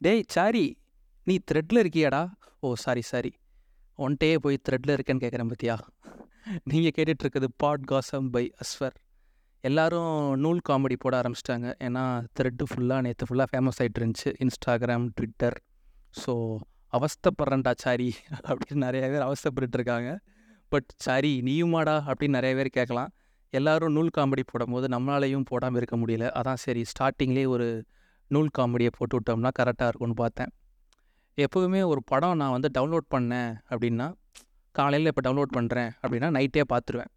டேய் சாரி நீ த்ரெட்டில் இருக்கியாடா? ஓ sorry sorry. ஒன்ட்டே போய் த்ரெட்டில் இருக்கேன்னு கேட்குறேன் பத்தியா? நீங்கள் கேட்டுட்ருக்குது பாட் காசம் பை அஸ்வர். எல்லாரும் நூல் காமெடி போட ஆரம்பிச்சிட்டாங்க. ஏன்னா த்ரெட்டு ஃபுல்லாக நேற்று ஃபுல்லாக ஃபேமஸ் ஆகிட்டு இருந்துச்சு. இன்ஸ்டாகிராம் ட்விட்டர் ஸோ அவஸ்தைப்படுறேன்டா சாரி. அப்படின்னு நிறைய பேர் அவஸ்தப்பட்டு இருக்காங்க பட் சாரி நீயுமாடா? அப்படின்னு நிறைய பேர் கேட்கலாம். எல்லாரும் நூல் காமெடி போடும்போது நம்மளாலையும் போடாமல் இருக்க முடியல. அதான் சரி ஸ்டார்டிங்லேயே ஒரு நூல் காமெடியை போட்டு விட்டோம்னா கரெக்டாக இருக்கும்னு பார்த்தேன். எப்போவுமே ஒரு படம் நான் வந்து டவுன்லோட் பண்ணேன் அப்படின்னா காலையில் இப்போ டவுன்லோட் பண்ணுறேன் அப்படின்னா நைட்டே பார்த்துருவேன்.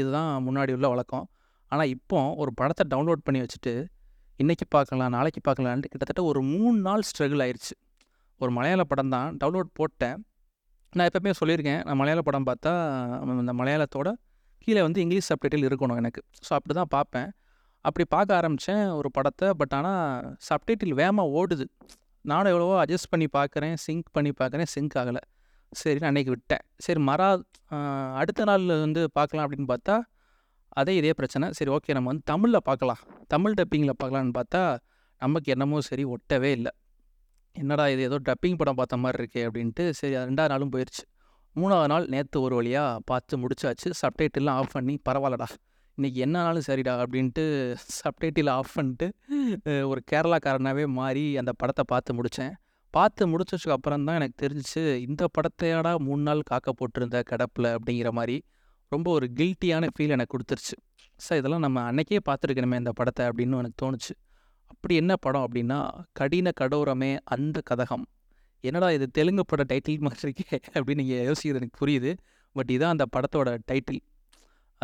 இதுதான் முன்னாடி உள்ள வழக்கம். ஆனால் இப்போ ஒரு படத்தை டவுன்லோட் பண்ணி வச்சுட்டு இன்றைக்கி பார்க்கலாம் நாளைக்கு பார்க்கலான்ட்டு கிட்டத்தட்ட ஒரு மூணு நாள் ஸ்ட்ரகிள் ஆயிடுச்சு ஒரு மலையாள படம் தான் டவுன்லோட் போட்டேன். நான் எப்பவுமே சொல்லியிருக்கேன் நான் மலையாள படம் பார்த்தா இந்த மலையாளத்தோட கீழே வந்து இங்கிலீஷ் சப்டைட்டில் இருக்கணும் எனக்கு. ஸோ அப்படி தான் பார்ப்பேன். அப்படி பார்க்க ஆரம்பித்தேன் ஒரு படத்தை. பட் ஆனால் சப்டைட்டில் வேகமாக ஓடுது. நானும் எவ்வளவோ அட்ஜஸ்ட் பண்ணி பார்க்குறேன் சிங்க் பண்ணி பார்க்குறேன் சிங்க் ஆகலை. சரி நான் அன்றைக்கி விட்டேன். சரி மறா அடுத்த நாள் வந்து பார்க்கலாம் அப்படின்னு பார்த்தா அதே இதே பிரச்சனை. சரி ஓகே நம்ம வந்து தமிழில் பார்க்கலாம். தமிழ் டப்பிங்கில் பார்க்கலான்னு பார்த்தா நமக்கு என்னமோ சரி ஒட்டவே இல்லை. என்னடா இது ஏதோ டப்பிங் படம் பார்த்த மாதிரி இருக்கே அப்படின்ட்டு சரி ரெண்டாவது நாளும் போயிடுச்சு மூணாவது நாள் நேற்று ஒரு வழியாக பார்த்து முடிச்சாச்சு. சப்டைட்டில்லாம் ஆஃப் பண்ணி பரவாயில்லடா. இன்றைக்கி என்னன்னாலும் சரிடா அப்படின்ட்டு சப்டைட்டில் ஆஃப் பண்ணிட்டு ஒரு கேரளாக்காரனாகவே மாறி அந்த படத்தை பார்த்து முடித்தேன் பார்த்து முடிச்சதுக்கு அப்புறம் தான் எனக்கு தெரிஞ்சிச்சு இந்த படத்தையாடா மூணு நாள் காக்க போட்டிருந்த கிடப்பில் அப்படிங்கிற மாதிரி ரொம்ப ஒரு கில்ட்டியான ஃபீல் எனக்கு கொடுத்துருச்சு. சார் இதெல்லாம் நம்ம அன்னைக்கே பார்த்துருக்கணுமே இந்த படத்தை அப்படின்னு எனக்கு தோணுச்சு. அப்படி என்ன படம் அப்படின்னா கடின கடோரமே அந்த கதகம். என்னடா இது தெலுங்கு பட டைட்டில் மாதிரி இருக்கே அப்படின்னு நீங்கள் யோசிக்கிறது எனக்கு புரியுது. பட் இதான் அந்த படத்தோட டைட்டில்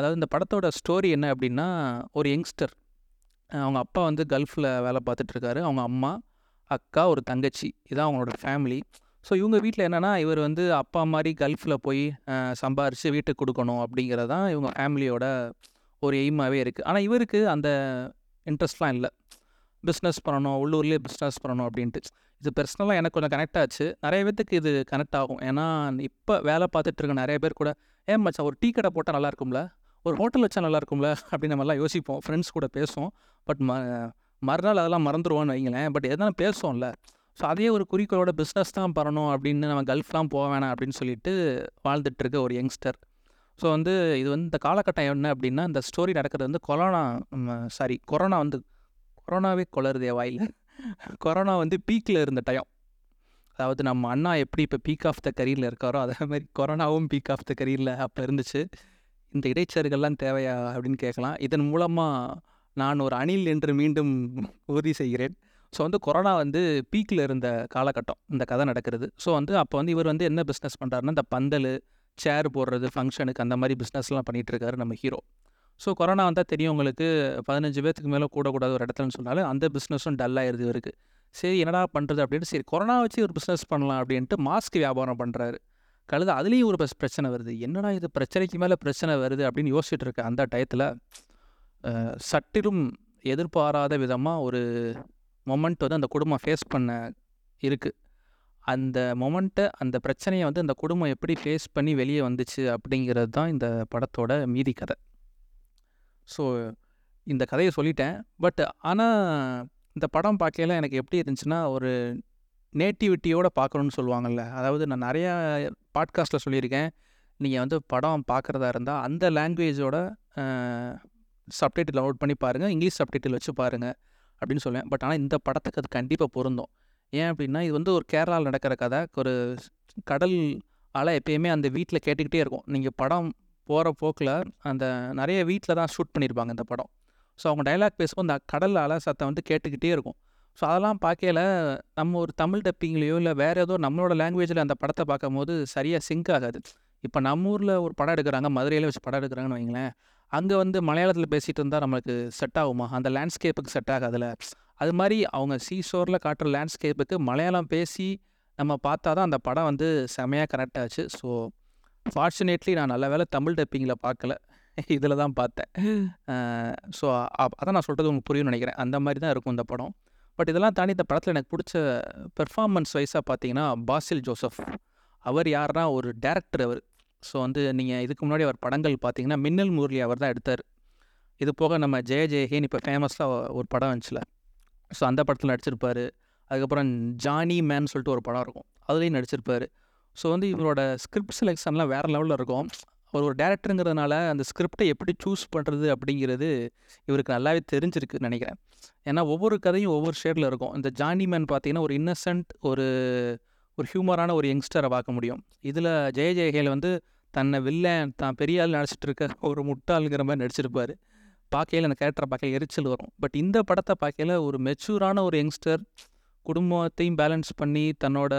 அதாவது இந்த படத்தோட ஸ்டோரி என்ன அப்படின்னா ஒரு யங்ஸ்டர் அவங்க அப்பா வந்து கல்ஃபில் வேலை பார்த்துட்ருக்காரு. அவங்க அம்மா அக்கா ஒரு தங்கச்சி. இதான் அவங்களோட ஃபேமிலி ஸோ இவங்க வீட்டில் என்னென்னா இவர் வந்து அப்பா மாதிரி கல்ஃபில் போய் சம்பாரித்து வீட்டுக்கு கொடுக்கணும் அப்படிங்கிறது தான் இவங்க ஃபேமிலியோட ஒரு எய்மாகவே இருக்குது ஆனால் இவருக்கு அந்த இன்ட்ரெஸ்ட்லாம் இல்லை. பிஸ்னஸ் பண்ணணும் உள்ளூர்லேயே பிஸ்னஸ் பண்ணணும் அப்படின்ட்டு. இது பர்சனலாக எனக்கு கொஞ்சம் கனெக்ட் ஆச்சு. நிறைய பேத்துக்கு இது கனெக்ட் ஆகும். ஏன்னா இப்போ வேலை பார்த்துட்டு இருக்க நிறைய பேர் கூட ஏன் மச்சா ஒரு டீ கடை போட்டால் நல்லா இருக்கும்ல? ஒரு ஹோட்டல் வச்சா நல்லா இருக்கும்ல அப்படின்னு நம்மலாம் யோசிப்போம். ஃப்ரெண்ட்ஸ் கூட பேசுவோம். பட் ம மறுநாள் அதெல்லாம் மறந்துடுவோன்னு வைங்களேன். பட் எதனா பேசுவோம்ல. ஸோ அதே ஒரு குறிக்கோளோட பிஸ்னஸ் தான் பண்ணணும் அப்படின்னு நம்ம கல்ஃப்லாம் போக வேணாம் அப்படின்னு சொல்லிட்டு வாழ்ந்துட்டு இருக்க ஒரு யங்ஸ்டர் ஸோ வந்து இது வந்து இந்த காலகட்டம் என்ன அப்படின்னா இந்த ஸ்டோரி நடக்கிறது வந்து கொரோனா சாரி கொரோனா வந்து கொரோனாவே கொளருதே வாயில். கொரோனா வந்து பீக்கில் இருந்த டைம் அதாவது நம்ம அண்ணா எப்படி இப்போ பீக் ஆஃப் த கரியரில் இருக்காரோ அதே மாதிரி கொரோனாவும் பீக் ஆஃப் த கரியரில் அப்போ இருந்துச்சு. இந்த இடைச்சர்கள்லாம் தேவையா அப்படின்னு கேட்கலாம். இதன் மூலமாக நான் ஒரு அணில் என்று மீண்டும் உறுதி செய்கிறேன். ஸோ வந்து கொரோனா வந்து பீக்கில் இருந்த காலகட்டம். இந்த கதை நடக்கிறது. ஸோ வந்து அப்போ வந்து இவர் வந்து என்ன பிஸ்னஸ் பண்ணுறாருன்னா இந்த பந்தல் சேர் போடுறது ஃபங்க்ஷனுக்கு அந்த மாதிரி பிஸ்னஸ்லாம் பண்ணிகிட்டு இருக்காரு நம்ம ஹீரோ ஸோ கொரோனா வந்தால் தெரியும் உங்களுக்கு பதினஞ்சு பேர்த்துக்கு மேலே கூடக்கூடாது ஒரு இடத்துலன்னு சொன்னாலும் அந்த பிஸ்னஸும் டல்லாகிடுது இவருக்கு. சரி என்னடா பண்ணுறது அப்படின்ட்டு சரி கொரோனா வச்சு ஒரு பிஸ்னஸ் பண்ணலாம் அப்படின்ட்டு மாஸ்க் வியாபாரம் பண்ணுறாரு கழுது அதுலேயும் ஒரு பஸ் பிரச்சனை வருது. என்னடா இது பிரச்சனைக்கு மேலே பிரச்சனை வருது அப்படின்னு யோசிச்சுட்டு இருக்க அந்த டயத்தில் சட்டிலும் எதிர்பாராத விதமாக ஒரு மொமெண்ட் வந்து அந்த குடும்பம் ஃபேஸ் பண்ண இருக்குது அந்த மொமெண்ட்டை அந்த பிரச்சனையை வந்து அந்த குடும்பம் எப்படி ஃபேஸ் பண்ணி வெளியே வந்துச்சு அப்படிங்கிறது தான் இந்த படத்தோட மீதி கதை. ஸோ இந்த கதையை சொல்லிட்டேன். பட் ஆனால் இந்த படம் பார்க்கையில எனக்கு எப்படி இருந்துச்சுன்னா ஒரு நேட்டிவிட்டியோடு பார்க்கணுன்னு சொல்லுவாங்கள்ல அதாவது நான் நிறையா பாட்காஸ்ட்டில் சொல்லியிருக்கேன். நீங்கள் வந்து படம் பார்க்குறதா இருந்தால் அந்த லாங்குவேஜோட சப்டைட்டில் டவுன்லோட் பண்ணி பாருங்கள் இங்கிலீஷ் சப்டைட்டில் வச்சு பாருங்கள் அப்படின்னு சொல்லுவேன். பட் ஆனால் இந்த படத்துக்கு அது கண்டிப்பாக பொருந்தும். ஏன் அப்படின்னா இது வந்து ஒரு கேரளாவில் நடக்கிற கதை. ஒரு கடல் அலை எப்பயுமே அந்த வீட்டில் கேட்டுக்கிட்டே இருக்கும். நீங்கள் படம் போகிற போக்கில் அந்த நிறைய வீட்டில் தான் ஷூட் பண்ணியிருப்பாங்க இந்த படம். ஸோ அவங்க டைலாக் பேசும்போது அந்த கடல் அலை சத்தம் வந்து கேட்டுக்கிட்டே இருக்கும். ஸோ அதெல்லாம் பார்க்கல நம்ம ஒரு தமிழ் டப்பிங்லேயோ இல்லை வேறு ஏதோ நம்மளோட லாங்குவேஜில் அந்த படத்தை பார்க்கும் போது சரியாக சிங்க் ஆகாது. இப்போ நம்ம ஊரில் ஒரு படம் எடுக்கிறாங்க மதுரையில் வச்சு படம் எடுக்கிறாங்கன்னு வைங்களேன் அங்கே வந்து மலையாளத்தில் பேசிகிட்டு இருந்தால் நம்மளுக்கு செட் ஆகுமா? அந்த லேண்ட்ஸ்கேப்புக்கு செட் ஆகாதுல. அது மாதிரி அவங்க சீஷோரில் காட்டுற லேண்ட்ஸ்கேப்புக்கு மலையாளம் பேசி நம்ம பார்த்தா தான் அந்த படம் வந்து செமையாக கனெக்ட் ஆச்சு. ஸோ ஃபார்ச்சுனேட்லி நான் நல்ல வேலை தமிழ் டப்பிங்கில் பார்க்கல இதில் தான் பார்த்தேன். ஸோ அதான் நான் சொல்கிறது உங்களுக்கு புரியும்னு நினைக்கிறேன். அந்த மாதிரி தான் இருக்கும் இந்த படம். பட் இதெல்லாம் தாண்டி இந்த படத்தில் எனக்கு பிடிச்ச பெர்ஃபார்மன்ஸ் வைஸாக பார்த்தீங்கன்னா பாசில் ஜோசப். அவர் யாருன்னா ஒரு டேரக்டர் அவர். ஸோ வந்து நீங்கள் இதுக்கு முன்னாடி அவர் படங்கள் பார்த்தீங்கன்னா மின்னல் முரளி அவர் தான் எடுத்தார். இது போக நம்ம ஜெய ஜெயஹேன் இப்போ ஃபேமஸாக ஒரு படம் வந்துச்சுல. ஸோ அந்த படத்தில் நடிச்சிருப்பார். அதுக்கப்புறம் ஜானி மேன் சொல்லிட்டு ஒரு படம் இருக்கும். அதுலேயும் நடிச்சிருப்பார். ஸோ வந்து இவரோட ஸ்கிரிப்ட் செலெக்ஷன்லாம் வேறு லெவலில் இருக்கும். அவர் ஒரு டேரக்டருங்கிறதுனால அந்த ஸ்கிரிப்டை எப்படி சூஸ் பண்ணுறது அப்படிங்கிறது இவருக்கு நல்லாவே தெரிஞ்சிருக்குன்னு நினைக்கிறேன். ஏன்னா ஒவ்வொரு கதையும் ஒவ்வொரு ஷேடில் இருக்கும். இந்த ஜானி மேன் பார்த்தீங்கன்னா ஒரு இன்னசென்ட் ஒரு ஒரு ஹியூமரான ஒரு யங்ஸ்டரை பார்க்க முடியும். இதில் ஜெய ஜெயகேல் வந்து தன்னை வில்லன் தான் பெரிய ஆள் நடிச்சிட்டு இருக்க ஒரு முட்டாளுங்கிற மாதிரி நடிச்சிருப்பார். பார்க்கையில் அந்த கேரக்டரை பார்க்க எரிச்சல் வரும். பட் இந்த படத்தை பார்க்கையில் ஒரு மெச்சூரான ஒரு யங்ஸ்டர் குடும்பத்தையும் பேலன்ஸ் பண்ணி தன்னோட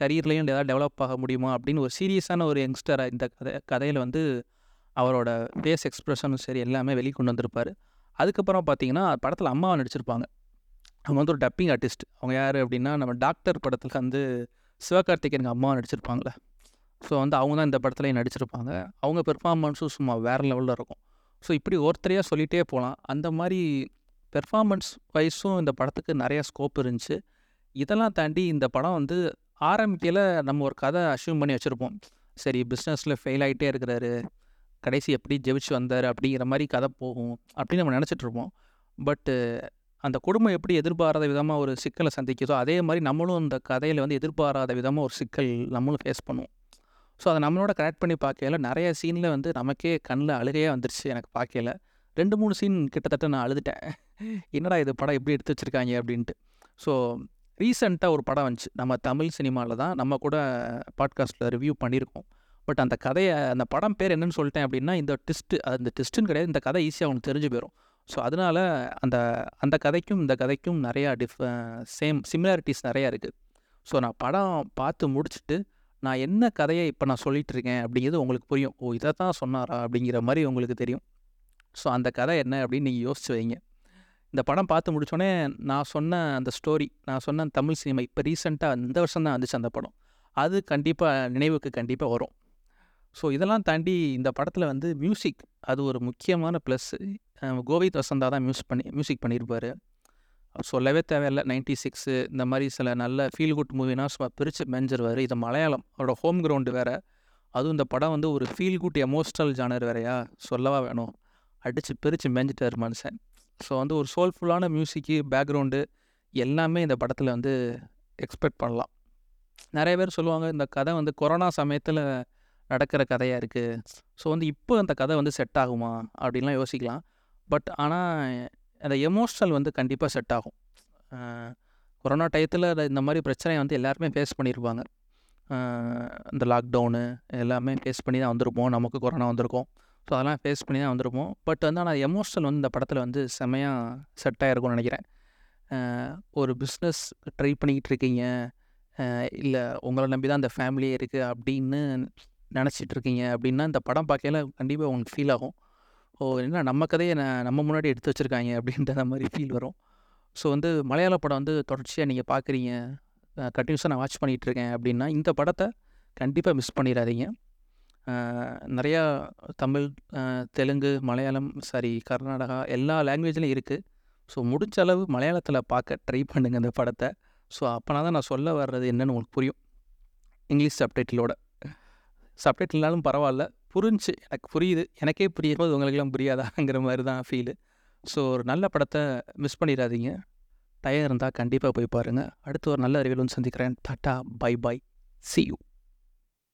கரியர்லையும் ஏதாவது டெவலப் ஆக முடியுமா? அப்படின்னு ஒரு சீரியஸான ஒரு யங்ஸ்டராக இந்த கதை கதையில் வந்து அவரோட ஃபேஸ் எக்ஸ்ப்ரெஷனும் சரி எல்லாமே வெளியே கொண்டு வந்திருப்பார். அதுக்கப்புறம் பார்த்தீங்கன்னா படத்தில் அம்மாவை நடிச்சிருப்பாங்க. அவங்க வந்து ஒரு டப்பிங் ஆர்டிஸ்ட் அவங்க யார் அப்படின்னா நம்ம டாக்டர் படத்தில் வந்து சிவகார்த்திகேயனுக்கு அம்மாவை நடிச்சிருப்பாங்களே ஸோ வந்து அவங்க தான் இந்த படத்துலையும் நடிச்சிருப்பாங்க. அவங்க பெர்ஃபார்மன்ஸும் சும்மா வேறு லெவலில் இருக்கும். ஸோ இப்படி ஒருத்தரையாக சொல்லிகிட்டே போகலாம். அந்த மாதிரி பெர்ஃபார்மன்ஸ் வைஸும் இந்த படத்துக்கு நிறையா ஸ்கோப் இருந்துச்சு. இதெல்லாம் தாண்டி இந்த படம் வந்து ஆரம்பிக்கையில் நம்ம ஒரு கதை அசியூம் பண்ணி வச்சுருப்போம். சரி பிஸ்னஸில் ஃபெயில் ஆகிட்டே இருக்கிறாரு. கடைசி எப்படி ஜெயிச்சு வந்தார் அப்படிங்கிற மாதிரி கதை போகும் அப்படின்னு நம்ம நினச்சிட்ருப்போம் பட்டு அந்த குடும்பம் எப்படி எதிர்பாராத விதமாக ஒரு சிக்கலை சந்திக்குதோ அதே மாதிரி நம்மளும் அந்த கதையில் வந்து எதிர்பாராத விதமாக ஒரு சிக்கல் நம்மளும் ஃபேஸ் பண்ணுவோம். ஸோ அதை நம்மளோட கனெக்ட் பண்ணி பார்க்கையில நிறைய சீனில் வந்து நமக்கே கண்ணில் அழுகையாக வந்துருச்சு எனக்கு பார்க்கையில. ரெண்டு மூணு சீன் கிட்டத்தட்ட நான் அழுதுட்டேன். என்னடா இது படம் எப்படி எடுத்து வச்சுருக்காங்க அப்படின்ட்டு. ஸோ ரீசெண்டாக ஒரு படம் வந்துச்சு. நம்ம தமிழ் சினிமாவில் தான் நம்ம கூட பாட்காஸ்ட்டில் ரிவ்யூ பண்ணியிருக்கோம். பட் அந்த கதையை அந்த படம் பேர் என்னன்னு சொல்லிட்டேன் அப்படின்னா இந்த டெஸ்ட்டு அந்த டெஸ்ட்டுன்னு கிடையாது. இந்த கதை ஈஸியாக அவனுக்கு தெரிஞ்சு போயிடும் ஸோ அதனால் அந்த அந்த கதைக்கும் இந்த கதைக்கும் நிறையா டிஃப் சேம் சிமிலாரிட்டிஸ் நிறையா இருக்குது ஸோ நான் படம் பார்த்து முடிச்சுட்டு நான் என்ன கதையை இப்போ நான் சொல்லிகிட்டு இருக்கேன் அப்படிங்கிறது உங்களுக்கு புரியும். ஓ இதை தான் சொன்னாரா அப்படிங்கிற மாதிரி உங்களுக்கு தெரியும். ஸோ அந்த கதை என்ன அப்படின்னு நீங்கள் யோசிச்சு வைங்க. இந்த படம் பார்த்து முடித்தோடனே நான் சொன்ன அந்த ஸ்டோரி நான் சொன்ன தமிழ் சினிமா இப்போ ரீசெண்டாக இந்த வருஷம் தான் வந்துச்சு அந்த படம். அது கண்டிப்பாக நினைவுக்கு கண்டிப்பாக வரும். ஸோ இதெல்லாம் தாண்டி இந்த படத்தில் வந்து மியூசிக் அது ஒரு முக்கியமான ப்ளஸ் கோவித் வசந்தா தான் மியூஸ் பண்ணி மியூசிக் பண்ணியிருப்பார் சொல்லவே தேவையில்லை. நைன்டி சிக்ஸு இந்த மாதிரி சில நல்ல ஃபீல் குட் மூவினா சும்மா பிரித்து மெஞ்சிருவார். இது மலையாளம். அவரோட ஹோம் கிரவுண்டு வேறு. அதுவும் இந்த படம் வந்து ஒரு ஃபீல் குட் எமோஷ்னல் ஜானர் வேறையா? சொல்லவா வேணும்? அடித்து பிரித்து மெஞ்சிட்டார் மனுஷன். ஸோ வந்து ஒரு சோல்ஃபுல்லான மியூசிக்கு பேக்ரவுண்டு எல்லாமே இந்த படத்தில் வந்து எக்ஸ்பெக்ட் பண்ணலாம். நிறைய பேர் சொல்லுவாங்க இந்த கதை வந்து கொரோனா சமயத்தில் நடக்கிற கதையாக இருக்குது ஸோ வந்து இப்போ அந்த கதை வந்து செட் ஆகுமா? அப்படின்லாம் யோசிக்கலாம். பட் ஆனால் அந்த எமோஷ்னல் வந்து கண்டிப்பாக செட் ஆகும். கொரோனா டயத்தில் இந்த மாதிரி பிரச்சனையை வந்து எல்லாருமே ஃபேஸ் பண்ணியிருப்பாங்க இந்த லாக்டவுனு எல்லாமே ஃபேஸ் பண்ணி தான் வந்திருப்போம். நமக்கு கொரோனா வந்திருக்கோம். ஸோ அதெல்லாம் ஃபேஸ் பண்ணி தான் வந்திருப்போம். பட் வந்து ஆனால் எமோஷனல் வந்து இந்த படத்தில் வந்து செம்மையாக செட் ஆகிருக்கும்னு நினைக்கிறேன். ஒரு பிஸ்னஸ் ட்ரை பண்ணிக்கிட்டு இருக்கீங்க. இல்லை உங்களை நம்பி தான் அந்த ஃபேமிலியே இருக்குது அப்படின்னு நினச்சிட்டு இருக்கீங்க அப்படின்னா இந்த படம் பார்க்கையில கண்டிப்பாக உங்களுக்கு ஃபீல் ஆகும். ஓ என்ன நம்ம கதையை நான் நம்ம முன்னாடி எடுத்து வச்சுருக்காங்க அப்படின்ற மாதிரி ஃபீல் வரும். ஸோ வந்து மலையாள படம் வந்து தொடர்ச்சியாக நீங்கள் பார்க்குறீங்க. கண்டினியூஸாக நான் வாட்ச் பண்ணிகிட்ருக்கேன் அப்படின்னா இந்த படத்தை கண்டிப்பாக மிஸ் பண்ணிடாதீங்க. நிறையா தமிழ் தெலுங்கு மலையாளம் சாரி கர்நாடகா எல்லா லாங்குவேஜ்லையும் இருக்குது ஸோ முடிஞ்ச அளவு மலையாளத்தில் பார்க்க ட்ரை பண்ணுங்கள் இந்த படத்தை. ஸோ அப்போனா தான் நான் சொல்ல வர்றது என்னென்னு உங்களுக்கு புரியும். இங்கிலீஷ் சப்டைட்டிலோட. சப்டைட்டில்னாலும் பரவாயில்ல புரிஞ்சு எனக்கு புரியுது. எனக்கே புரியும் போது உங்களுக்கெல்லாம் புரியாதாங்கிற மாதிரி தான் ஃபீலு. ஸோ ஒரு நல்ல படத்தை மிஸ் பண்ணிடாதீங்க. டயர் இருந்தால் கண்டிப்பாக போய் பாருங்கள் அடுத்து ஒரு நல்ல அறிவியல் சந்திக்கிறேன். Tata bye bye. See you